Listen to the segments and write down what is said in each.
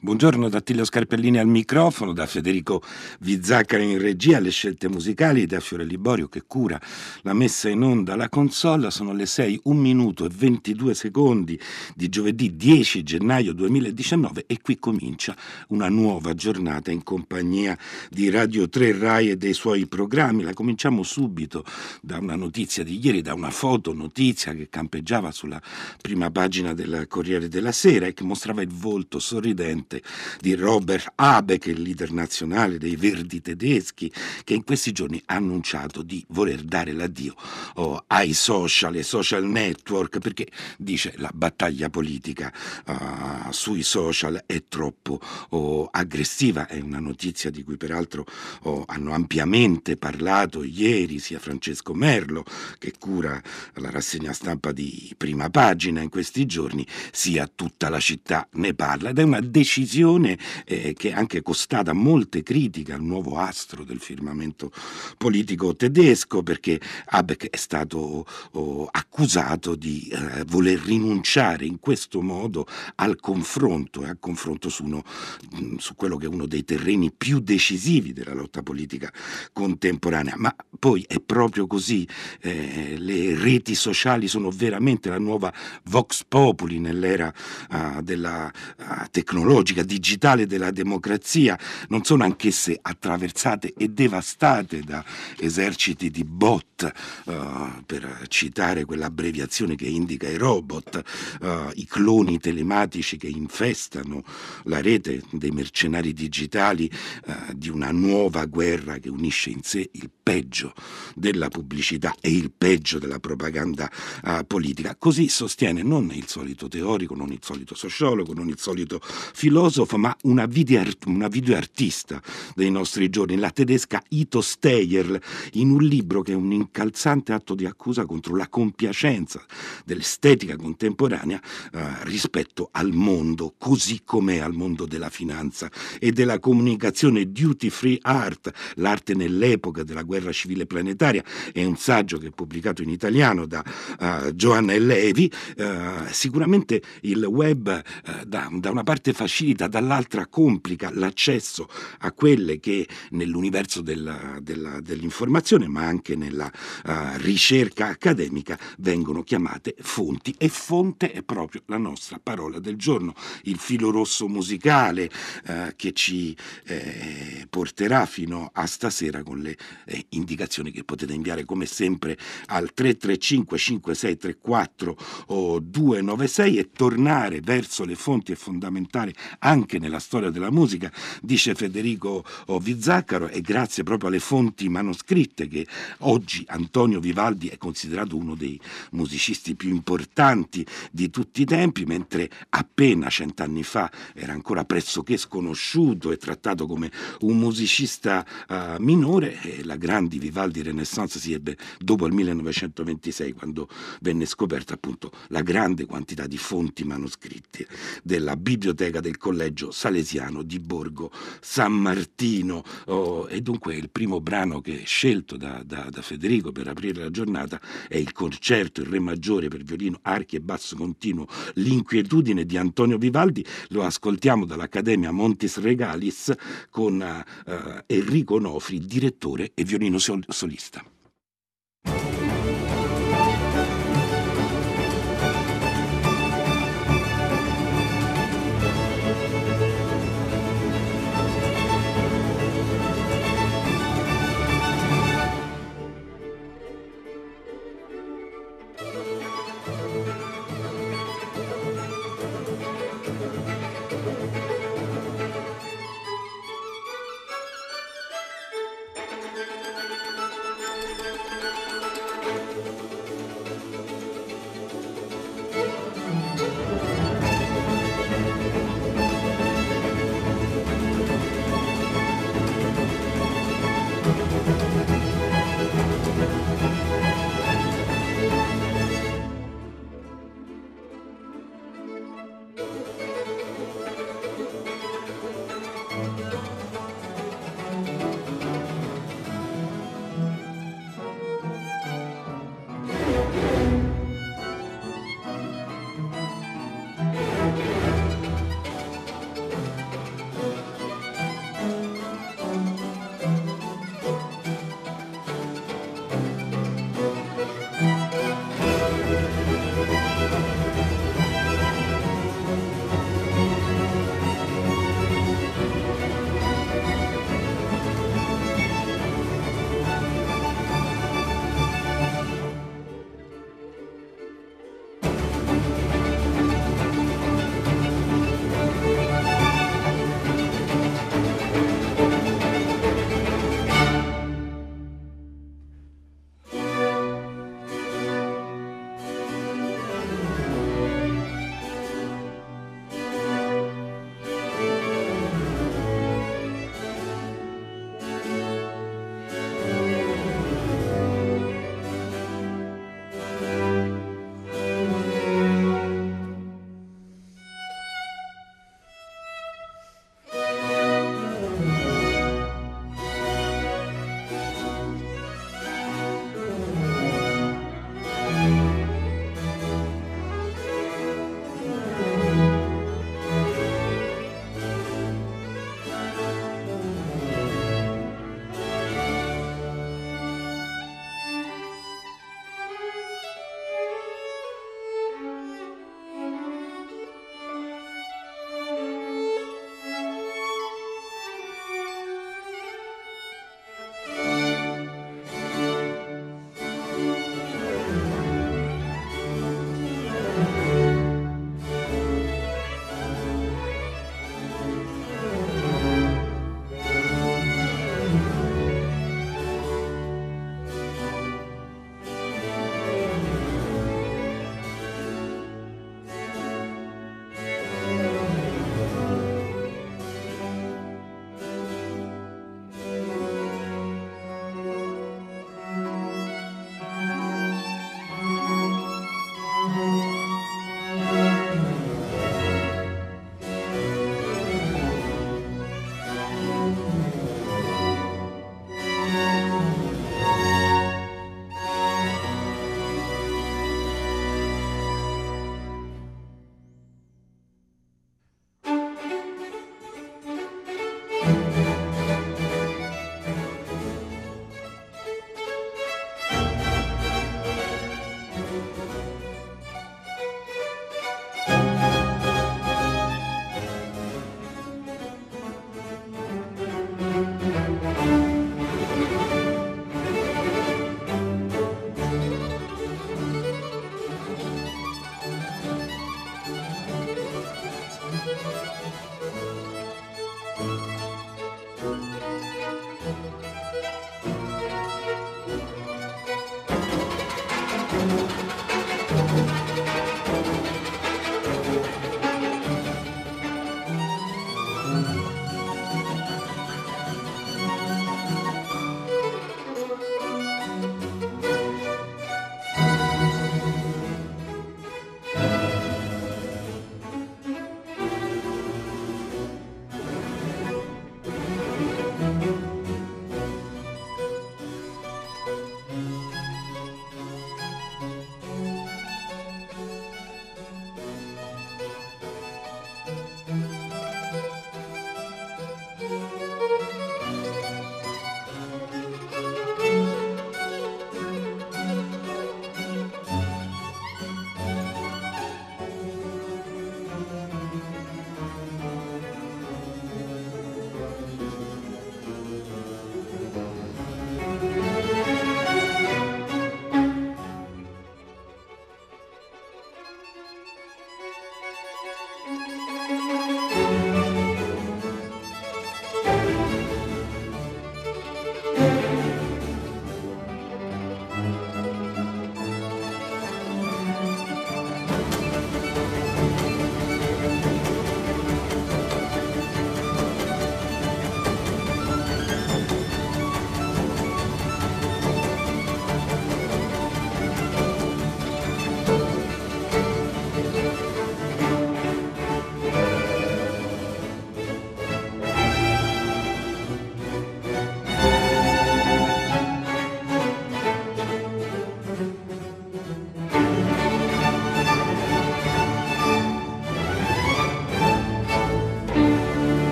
Buongiorno da Attilio Scarpellini al microfono, da Federico Vizzacca in regia, le scelte musicali da Fiore Liborio che cura la messa in onda alla console. Sono le 6, 1 minuto e 22 secondi di giovedì 10 gennaio 2019 e qui comincia una nuova giornata in compagnia di Radio 3 Rai e dei suoi programmi. La cominciamo subito da una notizia di ieri, da una foto notizia che campeggiava sulla prima pagina del Corriere della Sera e che mostrava il volto sorridente recente di Robert Habeck, il leader nazionale dei Verdi tedeschi, che in questi giorni ha annunciato di voler dare l'addio oh, ai social e social network perché dice la battaglia politica uh, sui social è troppo oh, aggressiva. È una notizia di cui peraltro oh, hanno ampiamente parlato ieri sia Francesco Merlo, che cura la rassegna stampa di prima pagina in questi giorni, sia tutta la città ne parla ed è una decisione decisione eh, che è anche costata molte critiche al nuovo astro del firmamento politico tedesco perché Habeck è stato oh, accusato di eh, voler rinunciare in questo modo al confronto e al confronto su, uno, mm, su quello che è uno dei terreni più decisivi della lotta politica contemporanea. Ma poi è proprio così, eh, le reti sociali sono veramente la nuova Vox Populi nell'era uh, della uh, tecnologia logica digitale della democrazia non sono anch'esse attraversate e devastate da eserciti di bot, uh, per citare quell'abbreviazione che indica i robot, uh, i cloni telematici che infestano la rete dei mercenari digitali uh, di una nuova guerra che unisce in sé il peggio della pubblicità e il peggio della propaganda politica. Così sostiene non il solito teorico, non il solito sociologo, non il solito filosofo, filosofo, ma una, videoart- una videoartista dei nostri giorni, la tedesca Ito Steyer, in un libro che è un incalzante atto di accusa contro la compiacenza dell'estetica contemporanea eh, rispetto al mondo così com'è, al mondo della finanza e della comunicazione duty free art, l'arte nell'epoca della guerra civile planetaria, è un saggio che è pubblicato in italiano da uh, Joanna Levi, uh, sicuramente il web uh, da, da una parte facilita facilita, dall'altra complica l'accesso a quelle che nell'universo della, della, dell'informazione, ma anche nella uh, ricerca accademica, vengono chiamate fonti. E fonte è proprio la nostra parola del giorno, il filo rosso musicale uh, che ci eh, porterà fino a stasera con le eh, indicazioni che potete inviare come sempre al 335 5634 o 296 e tornare verso le fonti è fondamentale anche nella storia della musica, dice Federico Vizzaccaro, e grazie proprio alle fonti manoscritte che oggi Antonio Vivaldi è considerato uno dei musicisti più importanti di tutti i tempi, mentre appena cent'anni fa era ancora pressoché sconosciuto e trattato come un musicista uh, minore, e la grande Vivaldi Renaissance si ebbe dopo il 1926, quando venne scoperta appunto la grande quantità di fonti manoscritte della biblioteca del collegio salesiano di Borgo San Martino oh, e dunque il primo brano che è scelto da, da, da, Federico per aprire la giornata è il concerto, il Re maggiore per violino, archi e basso continuo, l'inquietudine di Antonio Vivaldi, lo ascoltiamo dall'Accademia Montis Regalis con uh, Enrico Nofri, direttore e violino sol- solista.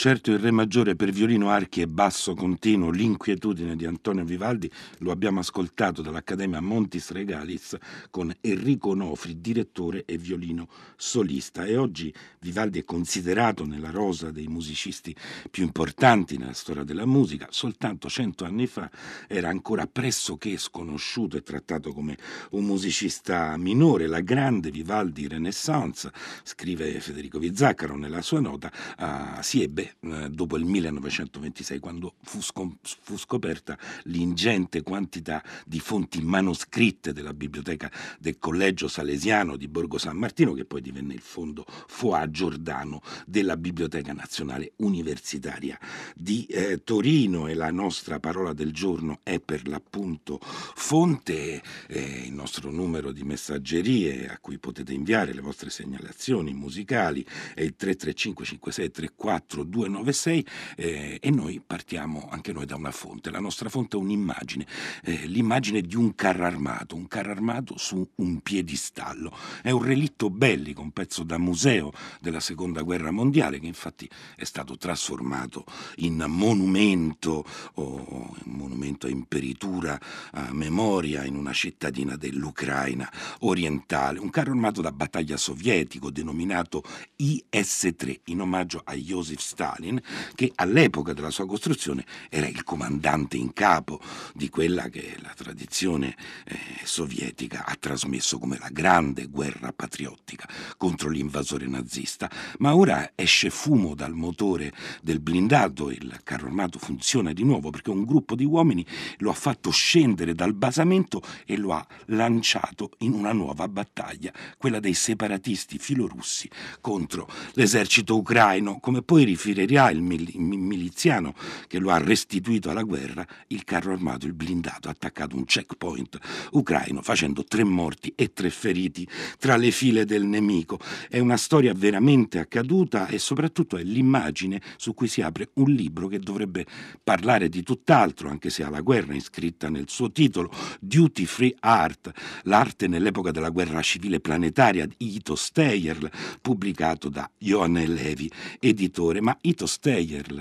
Concerto in Re maggiore per violino, archi e basso continuo, L'inquietudine di Antonio Vivaldi, lo abbiamo ascoltato dall'Accademia Montis Regalis con Enrico Nofri, direttore e violino solista. E oggi Vivaldi è considerato nella rosa dei musicisti più importanti nella storia della musica. Soltanto cento anni fa era ancora pressoché sconosciuto e trattato come un musicista minore. La grande Vivaldi Renaissance, scrive Federico Vizzaccaro nella sua nota, uh, si ebbe uh, dopo il 1926, quando fu, scom- fu, scoperta l'ingente quantità di fonti manoscritte della biblioteca del Collegio Salesiano di Borgo San Martino, che poi divenne il fondo Foà Giordano della Biblioteca Nazionale Universitaria di eh, Torino. E la nostra parola del giorno è per l'appunto fonte, eh, il nostro numero di messaggerie a cui potete inviare le vostre segnalazioni musicali è il 335 56 34 296 eh, e noi partiamo anche noi da una fonte. La nostra fonte è un'immagine, eh, l'immagine di un carro armato, un carro armato su un piedistallo. È un relitto bellico, un pezzo da museo della seconda guerra mondiale che infatti è stato trasformato in monumento o monumento a imperitura, a memoria in una cittadina dell'Ucraina orientale. Un carro armato da battaglia sovietico denominato IS-3 in omaggio a Joseph Stalin, che all'epoca della sua costruzione era il comandante in capo di quella che la tradizione eh, sovietica ha trasmesso come la grande guerra patriottica contro l'invasore nazista. Ma ora esce fumo dal motore del blindato, il carro armato funziona di nuovo perché un gruppo di uomini lo ha fatto scendere dal basamento e lo ha lanciato in una nuova battaglia, quella dei separatisti filorussi contro l'esercito ucraino, come poi riferirà il miliziano che lo ha restituito alla guerra, il carro armato, il blindato, ha attaccato un checkpoint ucraino facendo tre morti e tre feriti tra le file del nemico. È una storia veramente accaduta e soprattutto è l'immagine su cui si apre un libro che dovrebbe parlare di tutt'altro, anche se ha la guerra iscritta nel suo titolo, Duty Free Art, l'arte nell'epoca della guerra civile planetaria di Ito Steyer, pubblicato da Johann Levi, editore. Ma Ito Steyer,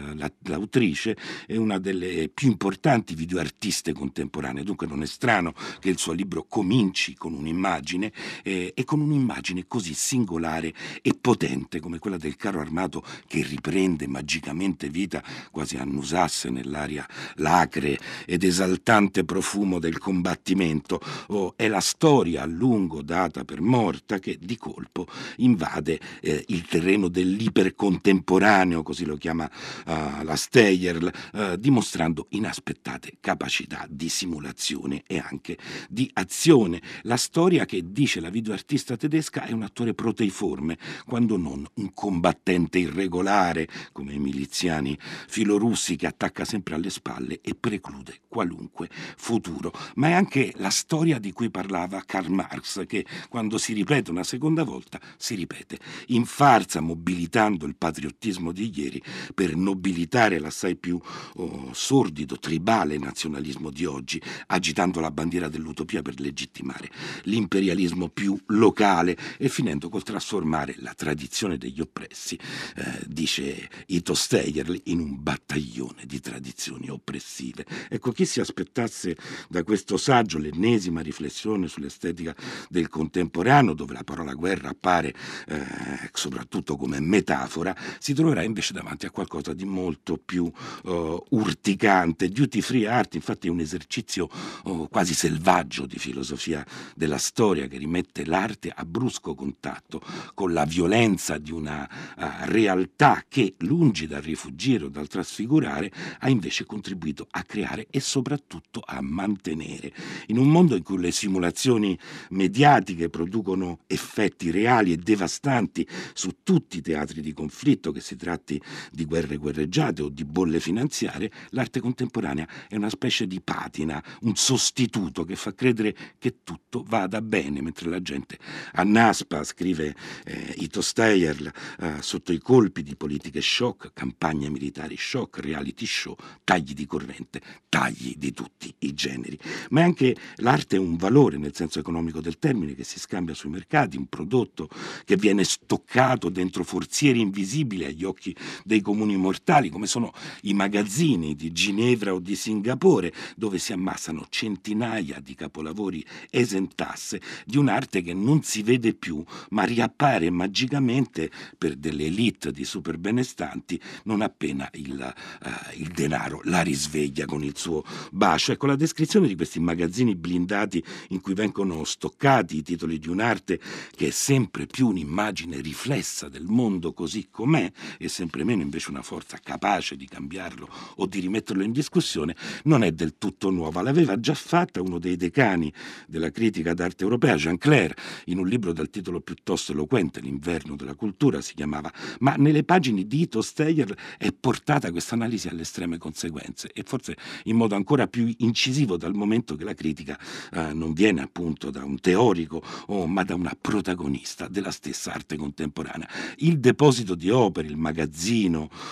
l'autrice, è una delle più importanti videoartiste contemporanee, dunque non è strano che il suo libro cominci con un'immagine eh, e con un'immagine così singolare e potente come quella del carro armato che riprende magicamente vita, quasi annusasse nell'aria l'acre ed esaltante profumo del combattimento. Oh, è la storia a lungo data per morta che di colpo invade eh, il terreno dell'ipercontemporaneo, così lo chiama uh, la Steyer, uh, dimostrando inaspettate capacità di simulazione e anche di azione. La storia che dice la videoartista tedesca è un attore proteiforme, quando non un combattente irregolare, come i miliziani filorussi che attacca sempre alle spalle e preclude qualunque futuro. Ma è anche la storia di cui parlava Karl Marx, che quando si ripete una seconda volta si ripete in farsa, mobilitando il patriottismo di ieri per nobilitare l'assai più oh, sordido, tribale nazionalismo di oggi, agitando la bandiera dell'utopia per legittimare l'imperialismo più locale e finendo col trasformare la tradizione degli oppressi, eh, dice Ito Steyer, in un battaglione di tradizioni oppressive. Ecco, chi si aspettasse da questo saggio l'ennesima riflessione sull'estetica del contemporaneo, dove la parola guerra appare eh, soprattutto come metafora, si troverà invece davanti a qualcosa di molto più uh, urticante. Duty Free Art, infatti, è un esercizio uh, quasi selvaggio di filosofia della storia che rimette l'arte a brusco contatto con la violenza di una uh, realtà che, lungi dal rifugire o dal trasfigurare, ha invece contribuito a creare e soprattutto a mantenere. In un mondo in cui le simulazioni mediatiche producono effetti reali e devastanti su tutti i teatri di conflitto, che si tratti di guerre guerreggiate o di bolle finanziarie, l'arte contemporanea è una specie di patina, un sostituto che fa credere che tutto vada bene, mentre la gente annaspa, scrive eh, Ito Steyer, eh, sotto i colpi di politiche shock, campagne militari shock, reality show, tagli di corrente, tagli di tutti i generi. Ma anche l'arte è un valore nel senso economico del termine che si scambia sui mercati, un prodotto che viene stoccato dentro forzieri invisibili agli occhi dei comuni mortali, come sono i magazzini di Ginevra o di Singapore, dove si ammassano centinaia di capolavori esentasse di un'arte che non si vede più, ma riappare magicamente per delle elite di super benestanti non appena il, uh, il denaro la risveglia con il suo bacio. Ecco la descrizione di questi magazzini blindati in cui vengono stoccati i titoli di un'arte che è sempre più un'immagine riflessa del mondo così com'è e sempre meno invece una forza capace di cambiarlo o di rimetterlo in discussione, non è del tutto nuova. L'aveva già fatta uno dei decani della critica d'arte europea, Jean Clair, in un libro dal titolo piuttosto eloquente, L'inverno della cultura si chiamava, ma nelle pagine di Ito Steyer è portata questa analisi alle estreme conseguenze e forse in modo ancora più incisivo dal momento che la critica eh, non viene appunto da un teorico oh, ma da una protagonista della stessa arte contemporanea. Il deposito di opere, il magazzino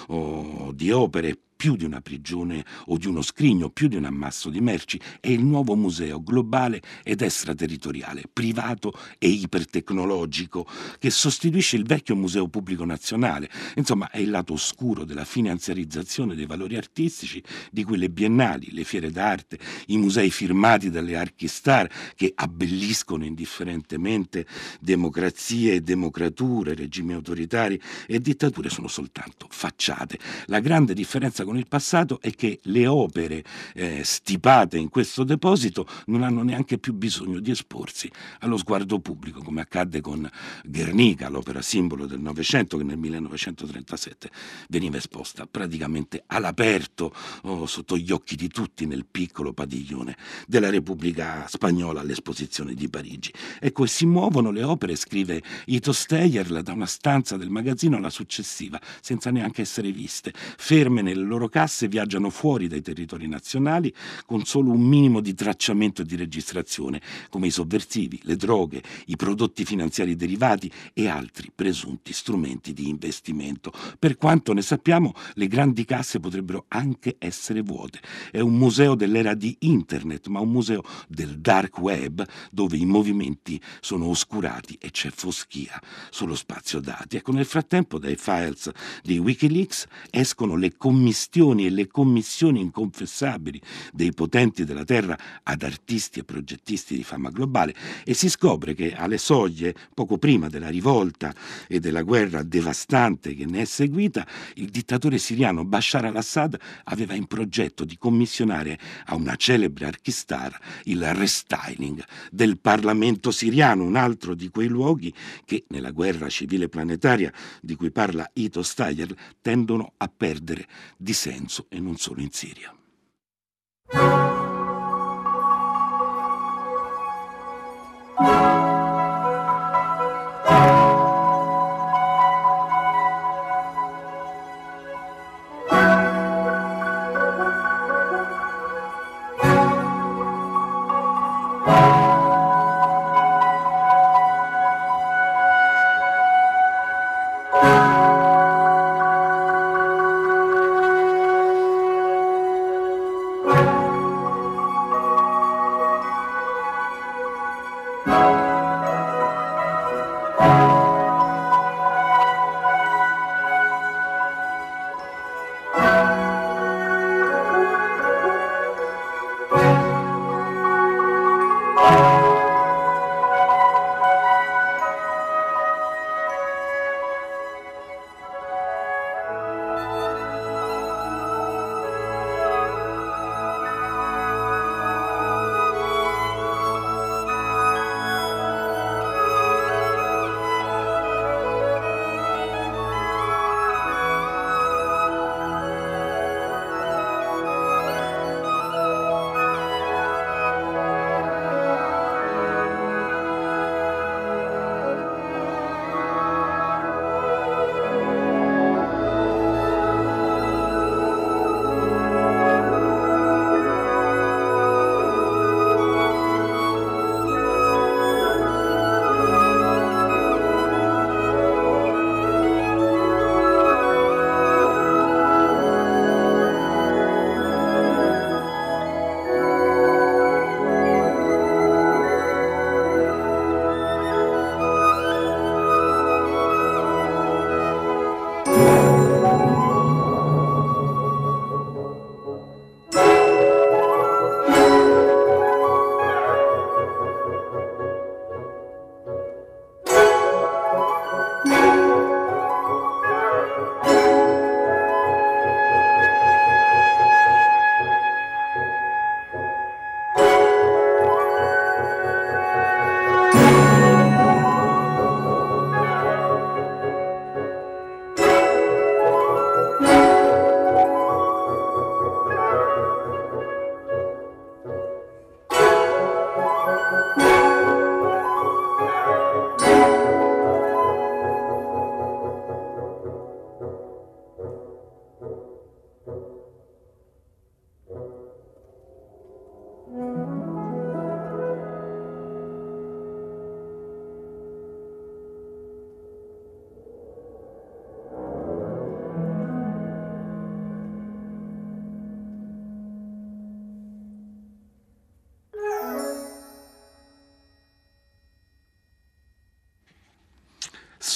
oh, di opere più di una prigione o di uno scrigno, più di un ammasso di merci, è il nuovo museo globale ed extraterritoriale, privato e ipertecnologico, che sostituisce il vecchio museo pubblico nazionale. Insomma, è il lato oscuro della finanziarizzazione dei valori artistici di cui le biennali, le fiere d'arte, i musei firmati dalle archistar che abbelliscono indifferentemente democrazie e democrature, regimi autoritari e dittature sono soltanto facciate. La grande differenza con il passato è che le opere eh, stipate in questo deposito non hanno neanche più bisogno di esporsi allo sguardo pubblico, come accadde con Guernica, l'opera simbolo del Novecento, che nel 1937 veniva esposta praticamente all'aperto, oh, sotto gli occhi di tutti, nel piccolo padiglione della Repubblica Spagnola all'esposizione di Parigi. Ecco, e si muovono le opere, scrive Ito Steyer, da una stanza del magazzino alla successiva, senza neanche essere viste, ferme nelle loro loro casse viaggiano fuori dai territori nazionali con solo un minimo di tracciamento e di registrazione, come i sovversivi, le droghe, i prodotti finanziari derivati e altri presunti strumenti di investimento. Per quanto ne sappiamo, le grandi casse potrebbero anche essere vuote. È un museo dell'era di Internet, ma un museo del dark web dove i movimenti sono oscurati e c'è foschia sullo spazio dati. Ecco, nel frattempo dai files di Wikileaks escono le commissioni questioni e le commissioni inconfessabili dei potenti della terra ad artisti e progettisti di fama globale e si scopre che alle soglie, poco prima della rivolta e della guerra devastante che ne è seguita, il dittatore siriano Bashar al-Assad aveva in progetto di commissionare a una celebre archistar il restyling del Parlamento siriano, un altro di quei luoghi che nella guerra civile planetaria di cui parla Ito Steyer tendono a perdere di dissenso e non solo in Siria. thank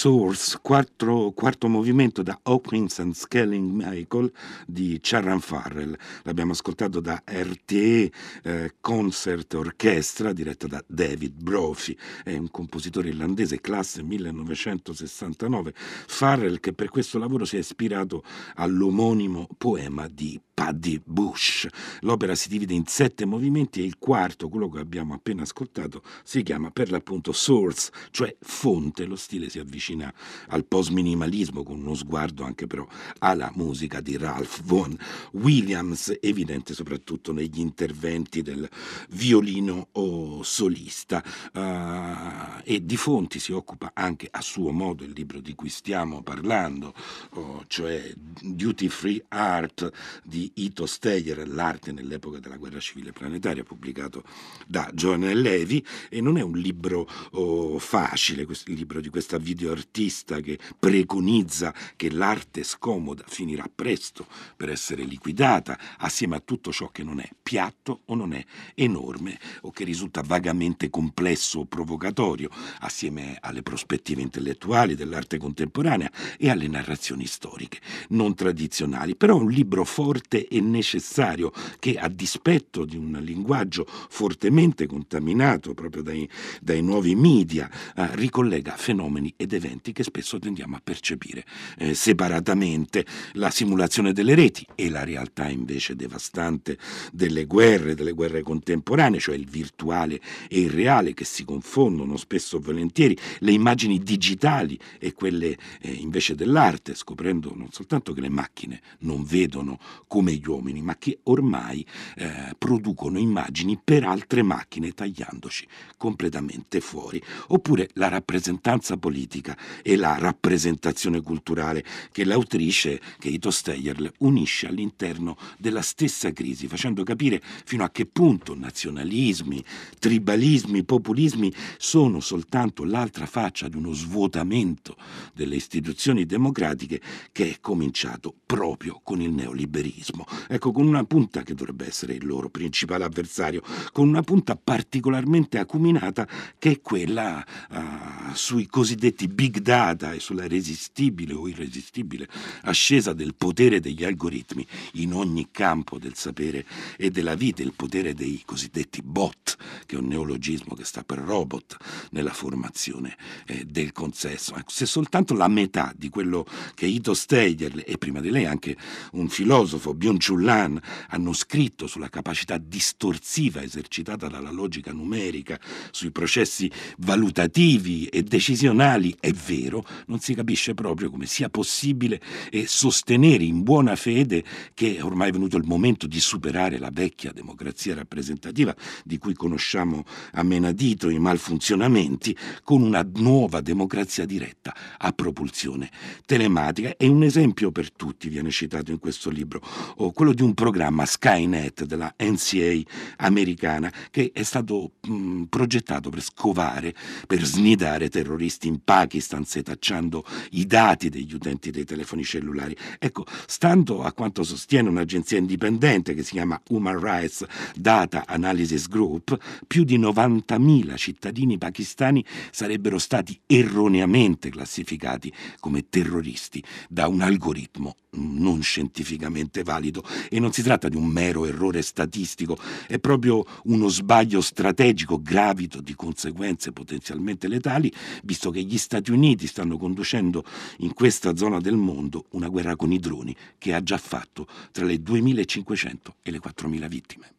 Source, quarto, quarto movimento da Hawkins and Skelling Michael di Charan Farrell. L'abbiamo ascoltato da RTE eh, Concert Orchestra, diretta da David Brophy, è un compositore irlandese, classe 1969. Farrell che per questo lavoro si è ispirato all'omonimo poema di Paddy Bush. L'opera si divide in sette movimenti e il quarto, quello che abbiamo appena ascoltato, si chiama per l'appunto Source, cioè fonte. Lo stile si avvicina al post-minimalismo con uno sguardo anche però alla musica di Ralph Vaughan Williams, evidente soprattutto negli interventi del violino o solista. Uh, e di fonti si occupa anche a suo modo il libro di cui stiamo parlando, oh, cioè Duty Free Art di Ito Steyer, L'arte nell'epoca della guerra civile planetaria, pubblicato da John Levy, e non è un libro oh, facile, il libro di questa videoartista che preconizza che l'arte scomoda finirà presto per essere liquidata, assieme a tutto ciò che non è piatto o non è enorme o che risulta vagamente complesso o provocatorio, assieme alle prospettive intellettuali dell'arte contemporanea e alle narrazioni storiche non tradizionali. Però è un libro forte e necessario che a dispetto di un linguaggio fortemente contaminato proprio dai, dai nuovi media eh, ricollega fenomeni ed eventi che spesso tendiamo a percepire eh, separatamente. La simulazione delle reti e la realtà invece devastante delle guerre, delle guerre contemporanee, cioè il virtuale e il reale che si confondono spesso volentieri, le immagini digitali e quelle eh, invece dell'arte, scoprendo non soltanto che le macchine non vedono come come gli uomini, ma che ormai eh, producono immagini per altre macchine tagliandoci completamente fuori. Oppure la rappresentanza politica e la rappresentazione culturale che l'autrice, Keito Steyer, unisce all'interno della stessa crisi, facendo capire fino a che punto nazionalismi, tribalismi, populismi sono soltanto l'altra faccia di uno svuotamento delle istituzioni democratiche che è cominciato proprio con il neoliberismo terrorismo, ecco, con una punta che dovrebbe essere il loro principale avversario, con una punta particolarmente acuminata che è quella uh, sui cosiddetti big data e sulla resistibile o irresistibile ascesa del potere degli algoritmi in ogni campo del sapere e della vita, il potere dei cosiddetti bot, che è un neologismo che sta per robot nella formazione eh, del consesso. Ecco, se soltanto la metà di quello che Ito Steyer e prima di lei anche un filosofo, Byung-Chul hanno scritto sulla capacità distorsiva esercitata dalla logica numerica, sui processi valutativi e decisionali, è vero, non si capisce proprio come sia possibile sostenere in buona fede che è ormai venuto il momento di superare la vecchia democrazia rappresentativa di cui conosciamo a menadito i malfunzionamenti con una nuova democrazia diretta a propulsione telematica. E un esempio per tutti viene citato in questo libro o quello di un programma Skynet della NCA americana che è stato mh, progettato per scovare, per snidare terroristi in Pakistan setacciando i dati degli utenti dei telefoni cellulari. Ecco, stando a quanto sostiene un'agenzia indipendente che si chiama Human Rights Data Analysis Group, più di 90.000 cittadini pakistani sarebbero stati erroneamente classificati come terroristi da un algoritmo non scientificamente valido e non si tratta di un mero errore statistico, è proprio uno sbaglio strategico gravido di conseguenze potenzialmente letali, visto che gli Stati Uniti stanno conducendo in questa zona del mondo una guerra con i droni che ha già fatto tra le 2500 e le 4000 vittime.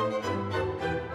Música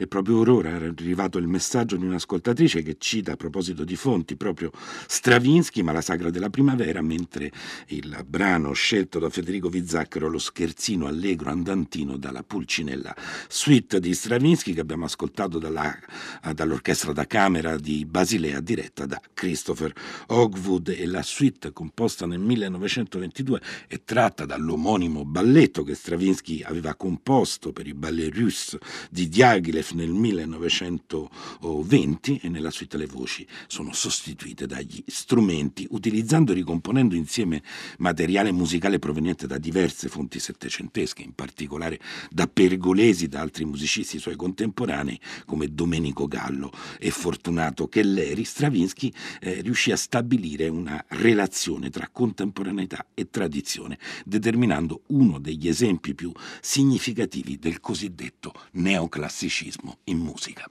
E proprio ora era arrivato il messaggio di un'ascoltatrice che cita a proposito di fonti proprio Stravinsky, ma la Sagra della Primavera, mentre il brano scelto da Federico Vizzacchero, lo scherzino allegro andantino dalla Pulcinella suite di Stravinsky che abbiamo ascoltato dalla, dall'orchestra da camera di Basilea diretta da Christopher Hogwood e la suite composta nel 1922 è tratta dall'omonimo balletto che Stravinsky aveva composto per i ballet russe di Diaghilev nel 1920 e nella suite le voci sono sostituite dagli strumenti utilizzando e ricomponendo insieme materiale musicale proveniente da diverse fonti settecentesche, in particolare da Pergolesi e da altri musicisti suoi contemporanei come Domenico Gallo. E Fortunato Kelleri, Stravinsky eh, riuscì a stabilire una relazione tra contemporaneità e tradizione, determinando uno degli esempi più significativi del cosiddetto neoclassicismo in musica.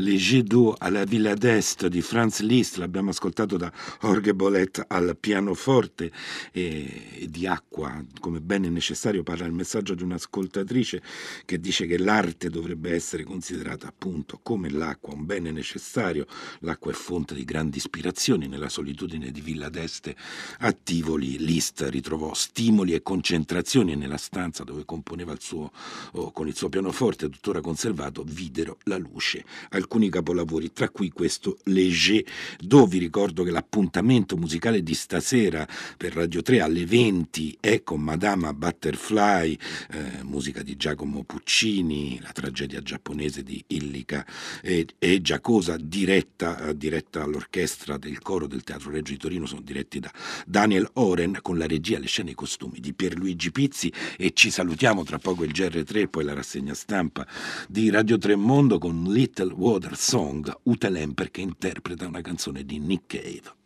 Les Jets d'eau alla Villa d'Est di Franz Liszt, l'abbiamo ascoltato da Jorge Bolet al pianoforte e, e di acqua, come bene necessario parla il messaggio di un'ascoltatrice che dice che l'arte dovrebbe essere considerata appunto come l'acqua, un bene necessario. L'acqua è fonte di grandi ispirazioni. Nella solitudine di Villa d'Este a Tivoli Liszt ritrovò stimoli e concentrazioni nella stanza dove componeva il suo, oh, con il suo pianoforte tuttora conservato videro la luce alcuni capolavori, tra cui questo Léger, dove vi ricordo che l'appuntamento musicale di stasera per Radio 3 alle 20 è con Madama Butterfly, eh, musica di Giacomo Puccini, la tragedia giapponese di Illica e, e Giacosa, diretta, diretta all'orchestra del coro del Teatro Reggio di Torino, sono diretti da Daniel Oren con la regia, le scene e i costumi di Pierluigi Pizzi e ci salutiamo tra poco il GR3 e poi la rassegna stampa di Radio 3 Mondo con Little Water Song, Ute Lemper che interpreta una canzone di Nick Cave.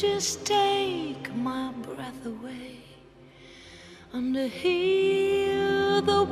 Just take my breath away. Under here, the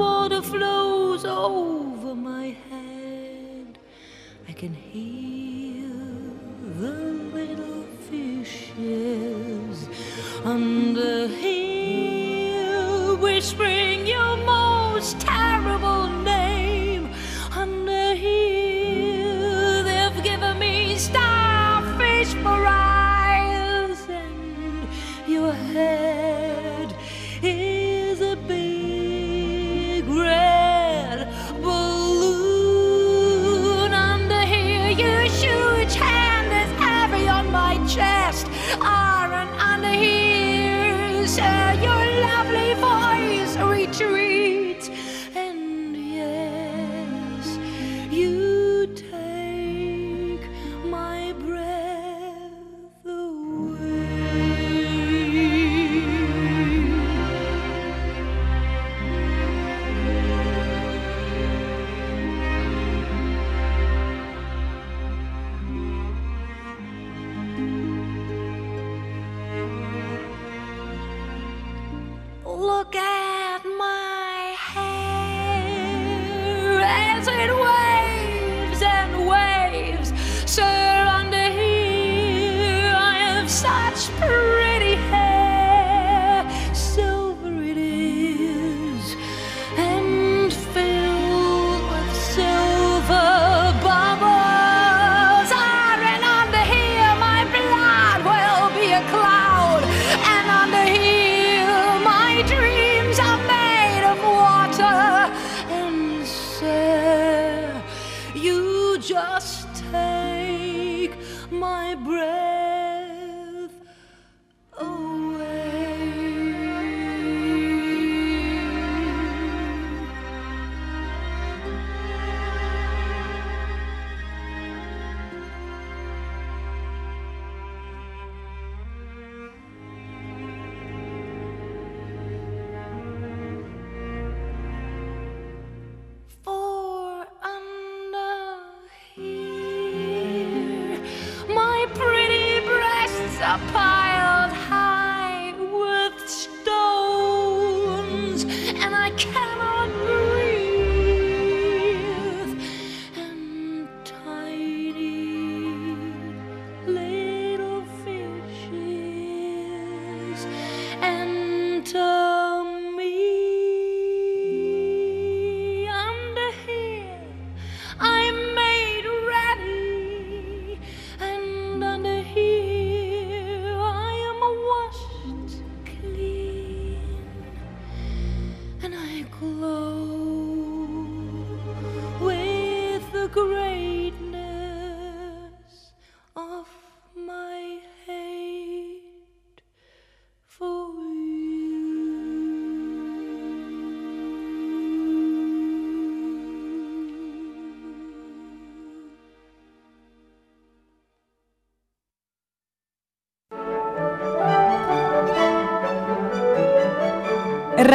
爸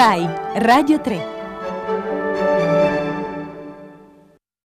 RAI Radio 3